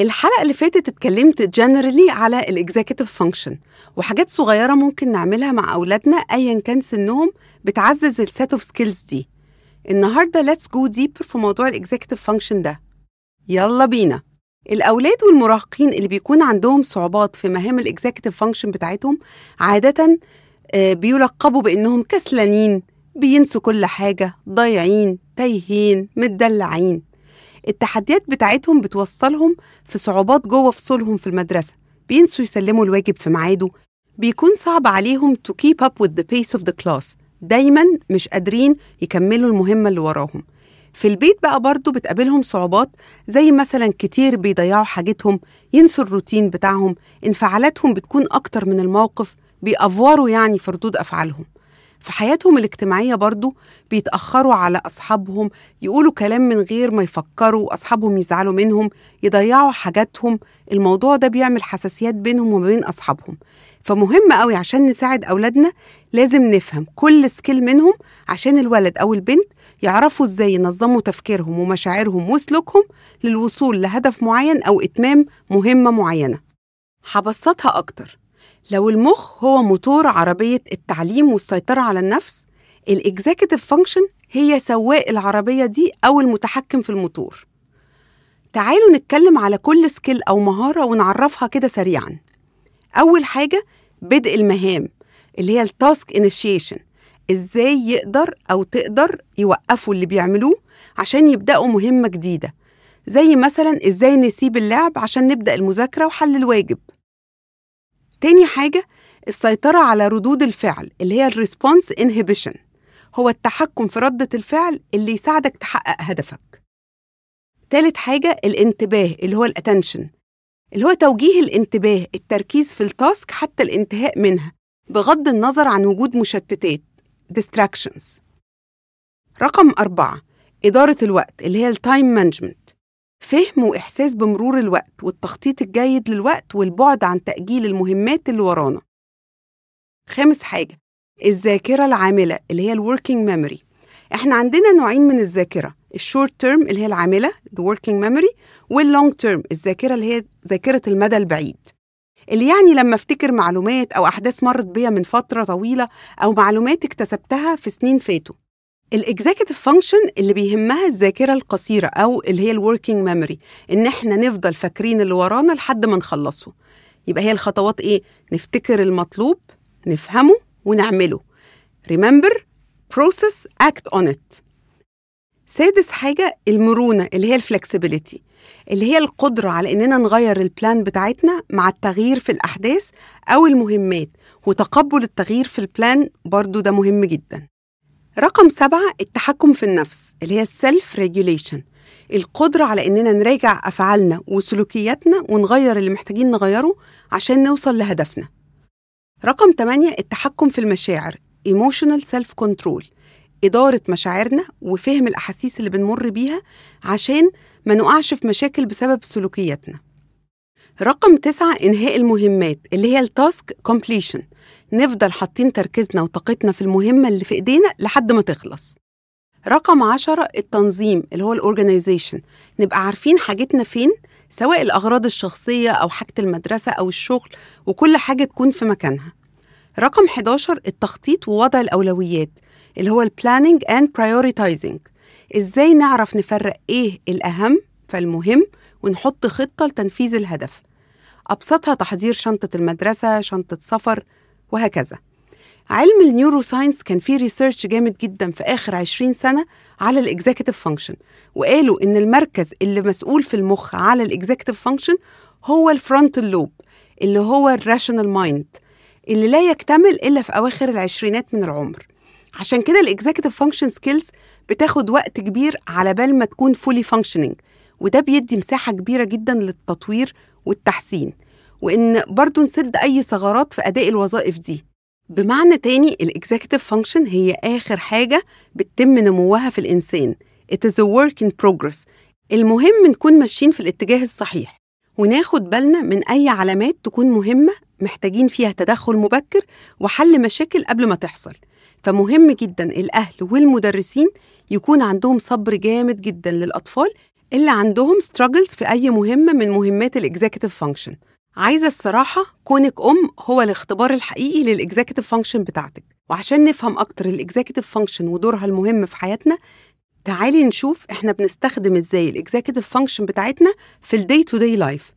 الحلقة اللي فاتت اتكلمت generally على ال executive function وحاجات صغيرة ممكن نعملها مع أولادنا أيا كان سنهم بتعزز ال set of skills دي. النهاردة let's go deeper في موضوع ال executive function ده. يلا بينا. الأولاد والمراهقين اللي بيكون عندهم صعوبات في مهام ال executive function بتاعتهم عادة آه، بيلقبوا بإنهم كسلانين بينسوا كل حاجة ضايعين تايهين متدلعين. التحديات بتاعتهم بتوصلهم في صعوبات جوه فصولهم في المدرسة. بينسوا يسلموا الواجب في ميعاده. بيكون صعب عليهم to keep up with the pace of the class. دايما مش قادرين يكملوا المهمة اللي وراهم. في البيت بقى برضه بتقابلهم صعوبات زي مثلا كتير بيضيعوا حاجتهم ينسوا الروتين بتاعهم انفعالاتهم بتكون أكتر من الموقف بيأفوروا يعني في ردود أفعالهم. في حياتهم الاجتماعية برضو بيتأخروا على أصحابهم يقولوا كلام من غير ما يفكروا أصحابهم يزعلوا منهم يضيعوا حاجاتهم. الموضوع ده بيعمل حساسيات بينهم وما بين أصحابهم. فمهم قوي عشان نساعد أولادنا لازم نفهم كل سكيل منهم عشان الولد أو البنت يعرفوا إزاي ينظموا تفكيرهم ومشاعرهم وسلوكهم للوصول لهدف معين أو إتمام مهمة معينة. هبسطها أكتر. لو المخ هو موتور عربية التعليم والسيطرة على النفس ال executive function هي سواق العربية دي أو المتحكم في الموتور. تعالوا نتكلم على كل skill أو مهارة ونعرفها كده سريعا. أول حاجة بدء المهام اللي هي ال task initiation إزاي يقدر أو تقدر يوقفوا اللي بيعملوه عشان يبدأوا مهمة جديدة. زي مثلا إزاي نسيب اللعب عشان نبدأ المذاكرة وحل الواجب. تاني حاجة السيطرة على ردود الفعل اللي هي ال response inhibition هو التحكم في ردة الفعل اللي يساعدك تحقق هدفك. تالت حاجة الانتباه اللي هو ال attention اللي هو توجيه الانتباه التركيز في ال task حتى الانتهاء منها بغض النظر عن وجود مشتتات distractions. رقم أربعة إدارة الوقت اللي هي ال time management فهم وإحساس بمرور الوقت والتخطيط الجيد للوقت والبعد عن تأجيل المهمات اللي ورانا. خامس حاجة الذاكرة العاملة اللي هي ال working memory إحنا عندنا نوعين من الذاكرة ال short term اللي هي العاملة the working memory وال long term الذاكرة اللي هي ذاكرة المدى البعيد. اللي يعني لما أفتكر معلومات أو أحداث مرت بيا من فترة طويلة أو معلومات اكتسبتها في سنين فاتوا. ال executive function اللي بيهمها الذاكرة القصيرة أو اللي هي ال working memory إن إحنا نفضل فاكرين اللي ورانا لحد ما نخلصه. يبقى هي الخطوات إيه؟ نفتكر المطلوب نفهمه ونعمله. Remember process act on it. سادس حاجة المرونة اللي هي ال flexibility اللي هي القدرة على إننا نغير ال plan بتاعتنا مع التغيير في الأحداث أو المهمات وتقبل التغيير في ال plan برضو ده مهم جدا. رقم سبعة التحكم في النفس اللي هي ال self regulation القدرة على إننا نراجع أفعالنا وسلوكياتنا ونغير اللي محتاجين نغيره عشان نوصل لهدفنا. رقم 8 التحكم في المشاعر emotional self control إدارة مشاعرنا وفهم الأحاسيس اللي بنمر بيها عشان ما نقعش في مشاكل بسبب سلوكياتنا. رقم تسعة إنهاء المهمات اللي هي التاسك completion نفضل حاطين تركيزنا وطاقتنا في المهمة اللي في إيدينا لحد ما تخلص. رقم عشرة التنظيم اللي هو ال organization نبقى عارفين حاجتنا فين سواء الأغراض الشخصية أو حاجة المدرسة أو الشغل وكل حاجة تكون في مكانها. رقم 11 التخطيط ووضع الأولويات اللي هو ال planning and prioritizing. إزاي نعرف نفرق إيه الأهم فالمهم ونحط خطة لتنفيذ الهدف. أبسطها تحضير شنطة المدرسة شنطة سفر وهكذا. علم ال neuroscience كان فيه research جامد جدا في آخر 20 سنة على ال executive function وقالوا إن المركز اللي مسؤول في المخ على ال executive function هو ال frontal lobe اللي هو ال rational mind اللي لا يكتمل إلا في أواخر العشرينات من العمر. عشان كده ال executive function skills بتاخد وقت كبير على بال ما تكون fully functioning وده بيدي مساحة كبيرة جدا للتطوير والتحسين. وإن برضو نسد أي ثغرات في أداء الوظائف دي. بمعنى تاني ال executive function هي آخر حاجة بتتم نموها في الإنسان. It is a work in progress. المهم نكون ماشيين في الاتجاه الصحيح. وناخد بالنا من أي علامات تكون مهمة محتاجين فيها تدخل مبكر وحل مشاكل قبل ما تحصل. فمهم جدا الأهل والمدرسين يكون عندهم صبر جامد جدا للأطفال اللي عندهم struggles في أي مهمة من مهمات ال executive function عايزة الصراحة كونك أم هو الاختبار الحقيقي لل executive function بتاعتك. وعشان نفهم أكتر ال executive function ودورها المهم في حياتنا تعالي نشوف إحنا بنستخدم إزاي ال executive function بتاعتنا في ال day to day life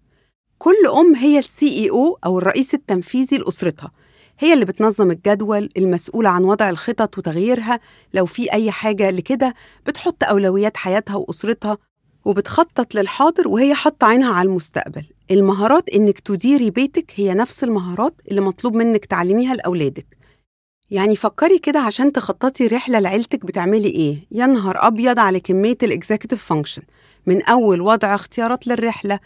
كل أم هي ال CEO أو الرئيس التنفيذي لأسرتها. هي اللي بتنظم الجدول المسؤولة عن وضع الخطط وتغييرها. لو في أي حاجة لكده بتحط أولويات حياتها وأسرتها وبتخطط للحاضر وهي حاطة عينها على المستقبل. المهارات إنك تديري بيتك هي نفس المهارات اللي مطلوب منك تعلميها لأولادك. يعني فكري كده عشان تخططي رحلة لعيلتك بتعملي إيه. يا نهار أبيض على كمية ال executive function من أول وضع اختيارات للرحلة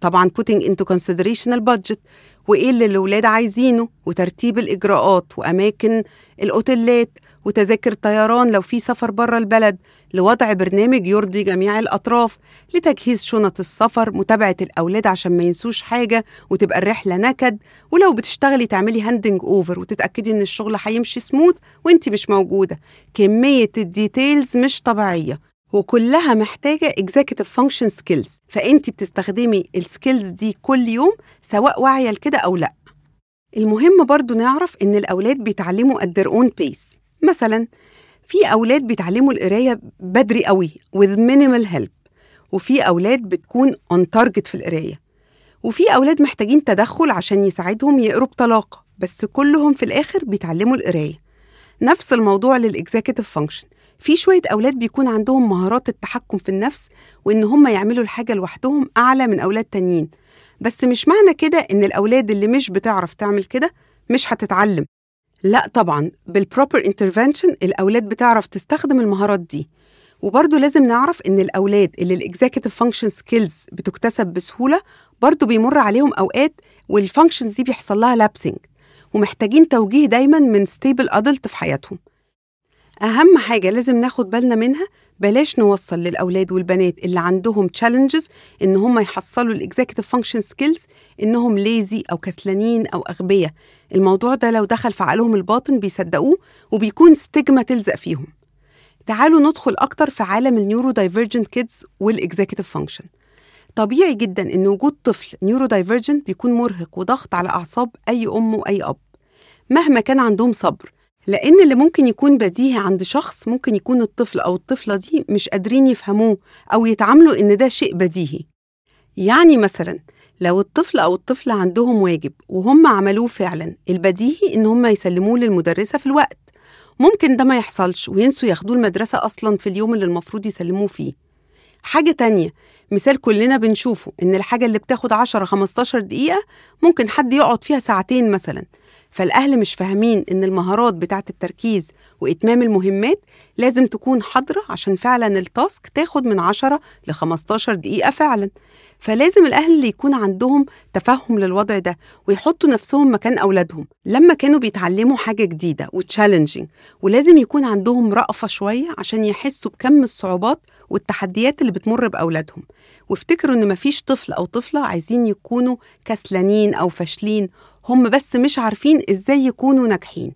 طبعا putting into consideration ال budget وإيه اللي الولاد عايزينه وترتيب الإجراءات وأماكن الأوتيلات وتذاكر طيران لو في سفر بره البلد. لوضع برنامج يرضي جميع الأطراف لتجهيز شنط السفر متابعة الأولاد عشان ما ينسوش حاجة وتبقى الرحلة نكد. ولو بتشتغلي تعملي handing over وتتأكدي إن الشغل هيمشي سموث وإنتي مش موجودة. كمية ال details مش طبيعية. وكلها محتاجة executive function skills. فأنت بتستخدمي ال skills دي كل يوم سواء واعية لكده أو لأ. المهم برضو نعرف إن الأولاد بيتعلموا at their own pace. مثلا في أولاد بيتعلموا القراية بدري قوي with minimal help وفي أولاد بتكون on target في القراية وفي أولاد محتاجين تدخل عشان يساعدهم يقروا بطلاقة بس كلهم في الآخر بيتعلموا القراية. نفس الموضوع لل executive function في شوية أولاد بيكون عندهم مهارات التحكم في النفس وإن هم يعملوا الحاجة لوحدهم أعلى من أولاد تانيين. بس مش معنى كده إن الأولاد اللي مش بتعرف تعمل كده مش هتتعلم. لا طبعا بال proper intervention الأولاد بتعرف تستخدم المهارات دي. وبرضه لازم نعرف إن الأولاد اللي ال executive function skills بتكتسب بسهولة برضه بيمر عليهم أوقات وال functions دي بيحصل لها lapsing ومحتاجين توجيه دايما من stable adult في حياتهم. أهم حاجة لازم ناخد بالنا منها بلاش نوصل للأولاد والبنات اللي عندهم challenges إن هم يحصلوا ال executive function skills إنهم lazy أو كسلانين أو أغبياء. الموضوع ده لو دخل في عقلهم الباطن بيصدقوه وبيكون stigma تلزق فيهم. تعالوا ندخل أكتر في عالم ال neurodivergent kids وال executive function طبيعي جدا إن وجود طفل neurodivergent بيكون مرهق وضغط على أعصاب أي أم وأي أب. مهما كان عندهم صبر لأن اللي ممكن يكون بديهي عند شخص ممكن يكون الطفل أو الطفلة دي مش قادرين يفهموه أو يتعاملوا إن ده شيء بديهي. يعني مثلا لو الطفل أو الطفلة عندهم واجب وهم عملوه فعلا البديهي إن هم يسلموه للمدرسة في الوقت. ممكن ده ما يحصلش وينسوا ياخدوه المدرسة أصلا في اليوم اللي المفروض يسلموه فيه. حاجة تانية مثال كلنا بنشوفه إن الحاجة اللي بتاخد 10-15 دقيقة ممكن حد يقعد فيها ساعتين مثلا. فالأهل مش فاهمين إن المهارات بتاعة التركيز وإتمام المهمات لازم تكون حاضرة عشان فعلا التاسك تاخد من 10 ل 15 دقيقة فعلا. فلازم الأهل اللي يكون عندهم تفهم للوضع ده ويحطوا نفسهم مكان أولادهم. لما كانوا بيتعلموا حاجة جديدة وتشالنجينج ولازم يكون عندهم رأفة شوية عشان يحسوا بكم الصعوبات والتحديات اللي بتمر بأولادهم. وافتكروا إن مفيش طفل أو طفلة عايزين يكونوا كسلانين أو فاشلين هم بس مش عارفين إزاي يكونوا ناجحين.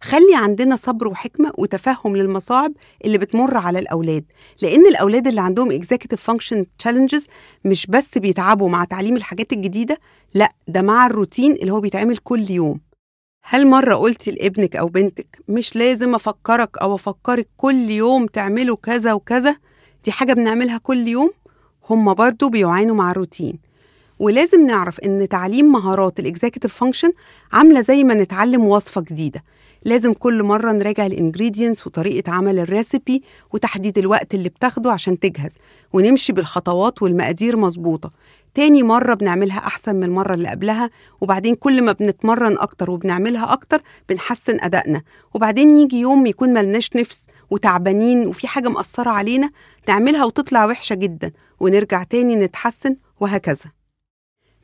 خلي عندنا صبر وحكمة وتفهم للمصاعب اللي بتمر على الأولاد لأن الأولاد اللي عندهم executive function challenges مش بس بيتعبوا مع تعليم الحاجات الجديدة لأ ده مع الروتين اللي هو بيتعمل كل يوم. هل مرة قلتي لابنك أو بنتك مش لازم أفكرك أو أفكرك كل يوم تعملوا كذا وكذا؟ دي حاجة بنعملها كل يوم؟ هم برضو بيعانوا مع الروتين. ولازم نعرف إن تعليم مهارات ال executive function عاملة زي ما نتعلم وصفة جديدة. لازم كل مرة نراجع ال ingredients وطريقة عمل ال recipe وتحديد الوقت اللي بتاخده عشان تجهز ونمشي بالخطوات والمقادير مظبوطة. تاني مرة بنعملها أحسن من المرة اللي قبلها وبعدين كل ما بنتمرن أكتر وبنعملها أكتر بنحسن أدائنا. وبعدين يجي يوم يكون ملناش نفس وتعبانين وفي حاجة مأثرة علينا نعملها وتطلع وحشة جدا ونرجع تاني نتحسن وهكذا.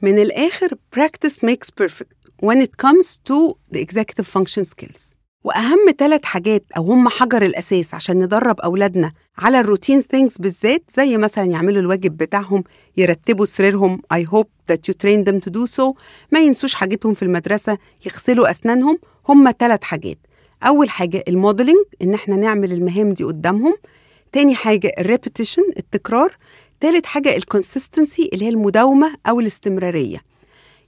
من الآخر practice makes perfect when it comes to the executive function skills. وأهم ثلاث حاجات أو هم حجر الأساس عشان ندرب أولادنا على الروتين things بالذات زي مثلا يعملوا الواجب بتاعهم يرتبوا سريرهم I hope that you train them to do so. ما ينسوش حاجتهم في المدرسة يغسلوا أسنانهم. هم ثلاث حاجات. أول حاجة ال modeling إن إحنا نعمل المهام دي قدامهم. تاني حاجة ال repetition التكرار. تالت حاجة ال consistency اللي هي المداومة أو الاستمرارية.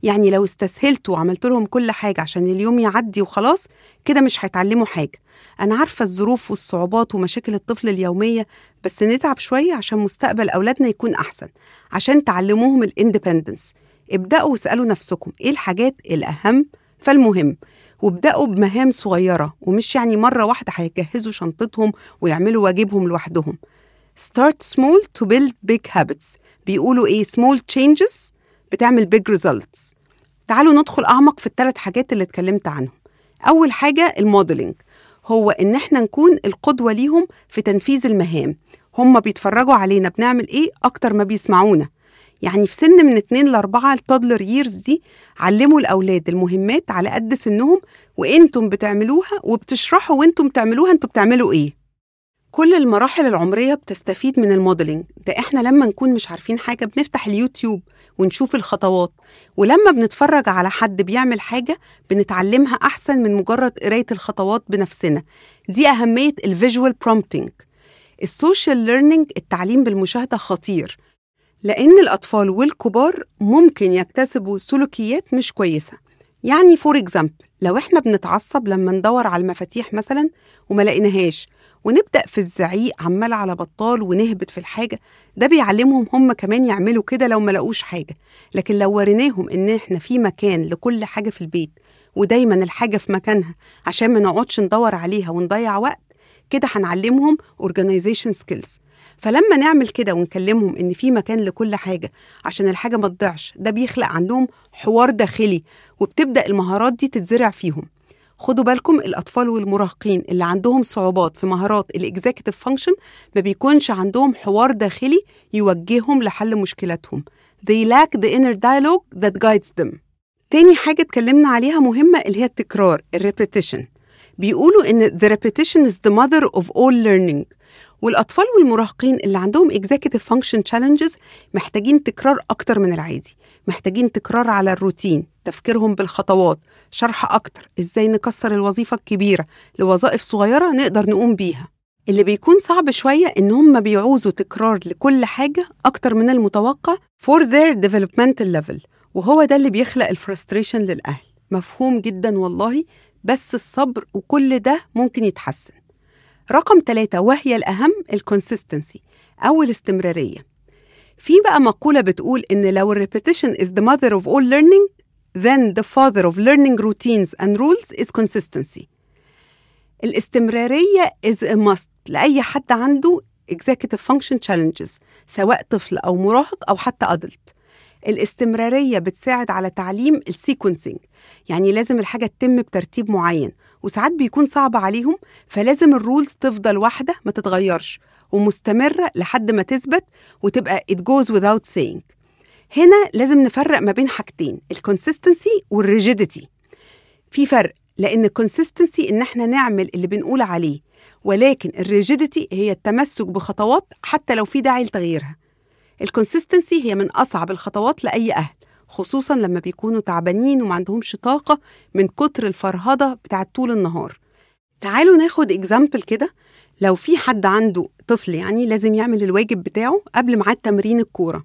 يعني لو استسهلت وعملت لهم كل حاجة عشان اليوم يعدي وخلاص كده مش هيتعلموا حاجة. أنا عارفة الظروف والصعوبات ومشاكل الطفل اليومية بس نتعب شوية عشان مستقبل أولادنا يكون أحسن عشان تعلموهم ال independence ابدأوا واسألوا نفسكم إيه الحاجات الأهم؟ فالمهم وابدأوا بمهام صغيرة ومش يعني مرة واحدة هيجهزوا شنطتهم ويعملوا واجبهم لوحدهم. Start small to build big habits. بيقولوا إيه؟ Small changes بتعمل big results. تعالوا ندخل أعمق في الثلاث حاجات اللي اتكلمت عنهم. أول حاجة الموديلنج هو إن إحنا نكون القدوة ليهم في تنفيذ المهام. هم بيتفرجوا علينا بنعمل إيه؟ أكتر ما بيسمعونا. يعني في سن من 2 ل 4 ال toddler years دي علموا الأولاد المهمات على قد سنهم وإنتم بتعملوها وبتشرحوا وإنتم بتعملوها أنتم بتعملوا إيه. كل المراحل العمرية بتستفيد من ال modeling ده إحنا لما نكون مش عارفين حاجة بنفتح اليوتيوب ونشوف الخطوات ولما بنتفرج على حد بيعمل حاجة بنتعلمها أحسن من مجرد قراية الخطوات بنفسنا. دي أهمية ال visual prompting ال social learning التعليم بالمشاهدة خطير. لأن الأطفال والكبار ممكن يكتسبوا سلوكيات مش كويسة. يعني for example لو إحنا بنتعصب لما ندور على المفاتيح مثلا وما لقيناهاش ونبدأ في الزعيق عمال على بطال ونخبط في الحاجة ده بيعلمهم هم كمان يعملوا كده لو ما لقوش حاجة. لكن لو وريناهم إن إحنا في مكان لكل حاجة في البيت ودايما الحاجة في مكانها عشان ما نقعدش ندور عليها ونضيع وقت كده هنعلمهم organization skills فلما نعمل كده ونكلمهم إن في مكان لكل حاجة عشان الحاجة ما تضيعش ده بيخلق عندهم حوار داخلي وبتبدأ المهارات دي تتزرع فيهم خدوا بالكم الأطفال والمراهقين اللي عندهم صعوبات في مهارات ال executive function ما بيكونش عندهم حوار داخلي يوجههم لحل مشكلاتهم. They lack the inner dialogue that guides them. تاني حاجة اتكلمنا عليها مهمة اللي هي التكرار الريبيتيشن. بيقولوا إن the repetition is the mother of all learning. والأطفال والمراهقين اللي عندهم executive function challenges محتاجين تكرار أكتر من العادي. محتاجين تكرار على الروتين تفكيرهم بالخطوات شرح أكتر إزاي نكسر الوظيفة الكبيرة لوظائف صغيرة نقدر نقوم بيها. اللي بيكون صعب شوية إن هم بيعوزوا تكرار لكل حاجة أكتر من المتوقع for their developmental level وهو ده اللي بيخلق ال frustration للأهل. مفهوم جدا والله بس الصبر وكل ده ممكن يتحسن رقم ثلاثة وهي الأهم ال consistency أو الاستمرارية في بقى مقولة بتقول إن لو repetition is the mother of all learning then the father of learning routines and rules is consistency الاستمرارية is a must لأي حد عنده executive function challenges سواء طفل أو مراهق أو حتى adult الاستمرارية بتساعد على تعليم ال sequencing يعني لازم الحاجة تتم بترتيب معين وساعات بيكون صعب عليهم فلازم ال rules تفضل واحدة ما تتغيرش ومستمرة لحد ما تثبت وتبقى it goes without saying. هنا لازم نفرق ما بين حاجتين ال consistency وال rigidity في فرق لأن ال consistency إن إحنا نعمل اللي بنقول عليه ولكن ال rigidity هي التمسك بخطوات حتى لو في داعي لتغييرها. ال consistency هي من أصعب الخطوات لأي أهل خصوصا لما بيكونوا تعبانين وما عندهمش طاقة من كتر الفرهدة بتاعت طول النهار. تعالوا ناخد example كده لو في حد عنده طفل يعني لازم يعمل الواجب بتاعه قبل ميعاد تمرين الكورة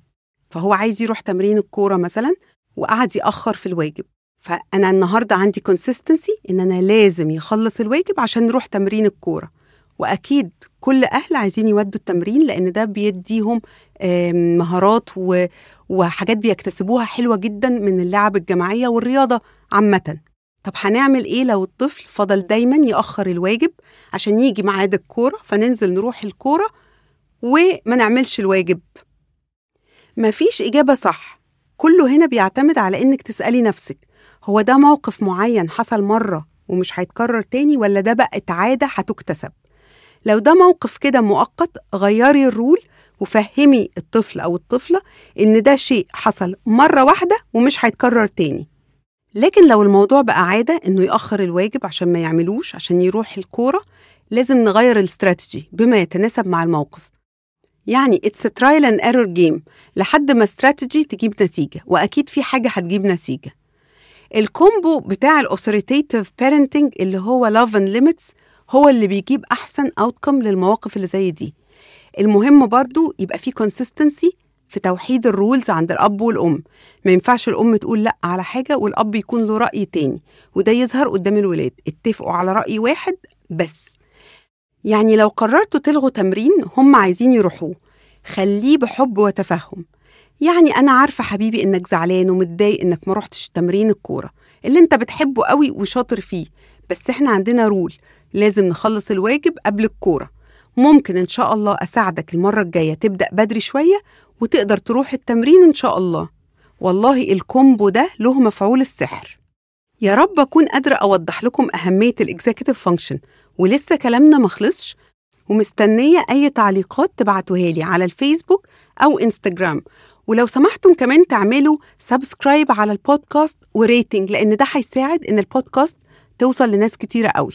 فهو عايز يروح تمرين الكورة مثلا وقعد يأخر في الواجب. فأنا النهاردة عندي consistency إن أنا لازم يخلص الواجب عشان نروح تمرين الكورة وأكيد كل أهل عايزين يودوا التمرين لأن ده بيديهم مهارات وحاجات بيكتسبوها حلوة جدا من اللعب الجماعية والرياضة عامة. طب هنعمل إيه لو الطفل فضل دايما يأخر الواجب عشان يجي ميعاد الكورة فننزل نروح الكورة وما نعملش الواجب؟ مفيش إجابة صح. كله هنا بيعتمد على إنك تسألي نفسك هو ده موقف معين حصل مرة ومش هيتكرر تاني ولا ده بقت عادة هتكتسب؟ لو ده موقف كده مؤقت غيري ال rule وفهمي الطفل أو الطفلة إن ده شيء حصل مرة واحدة ومش هيتكرر تاني. لكن لو الموضوع بقى عادة إنه يأخر الواجب عشان ما يعملوش عشان يروح الكورة لازم نغير الاستراتيجي بما يتناسب مع الموقف. يعني it's trial and error game لحد ما استراتيجي تجيب نتيجة وأكيد في حاجة هتجيب نتيجة. ال combo بتاع ال authoritative parenting اللي هو love and limits هو اللي بيجيب أحسن اوتكم للمواقف اللي زي دي. المهم برضو يبقى في consistency في توحيد الرولز عند الأب والأم. ما ينفعش الأم تقول لأ على حاجة والأب يكون له رأي تاني. وده يظهر قدام الولاد. اتفقوا على رأي واحد بس. يعني لو قررتوا تلغوا تمرين هم عايزين يروحوه. خليه بحب وتفهم. يعني أنا عارفة حبيبي إنك زعلان ومتضايق إنك ما رحتش تمرين الكورة. اللي إنت بتحبه قوي وشاطر فيه. بس إحنا عندنا rule لازم نخلص الواجب قبل الكورة. ممكن إن شاء الله أساعدك المرة الجاية تبدأ بدري شوية وتقدر تروح التمرين إن شاء الله. والله ال combo ده له مفعول السحر. يا رب أكون قادرة أوضح لكم أهمية ال executive function ولسه كلامنا مخلصش ومستنية أي تعليقات تبعتوها لي على الفيسبوك أو إنستجرام. ولو سمحتم كمان تعملوا subscribe على البودكاست و rating لأن ده هيساعد إن البودكاست توصل لناس كتيرة قوي.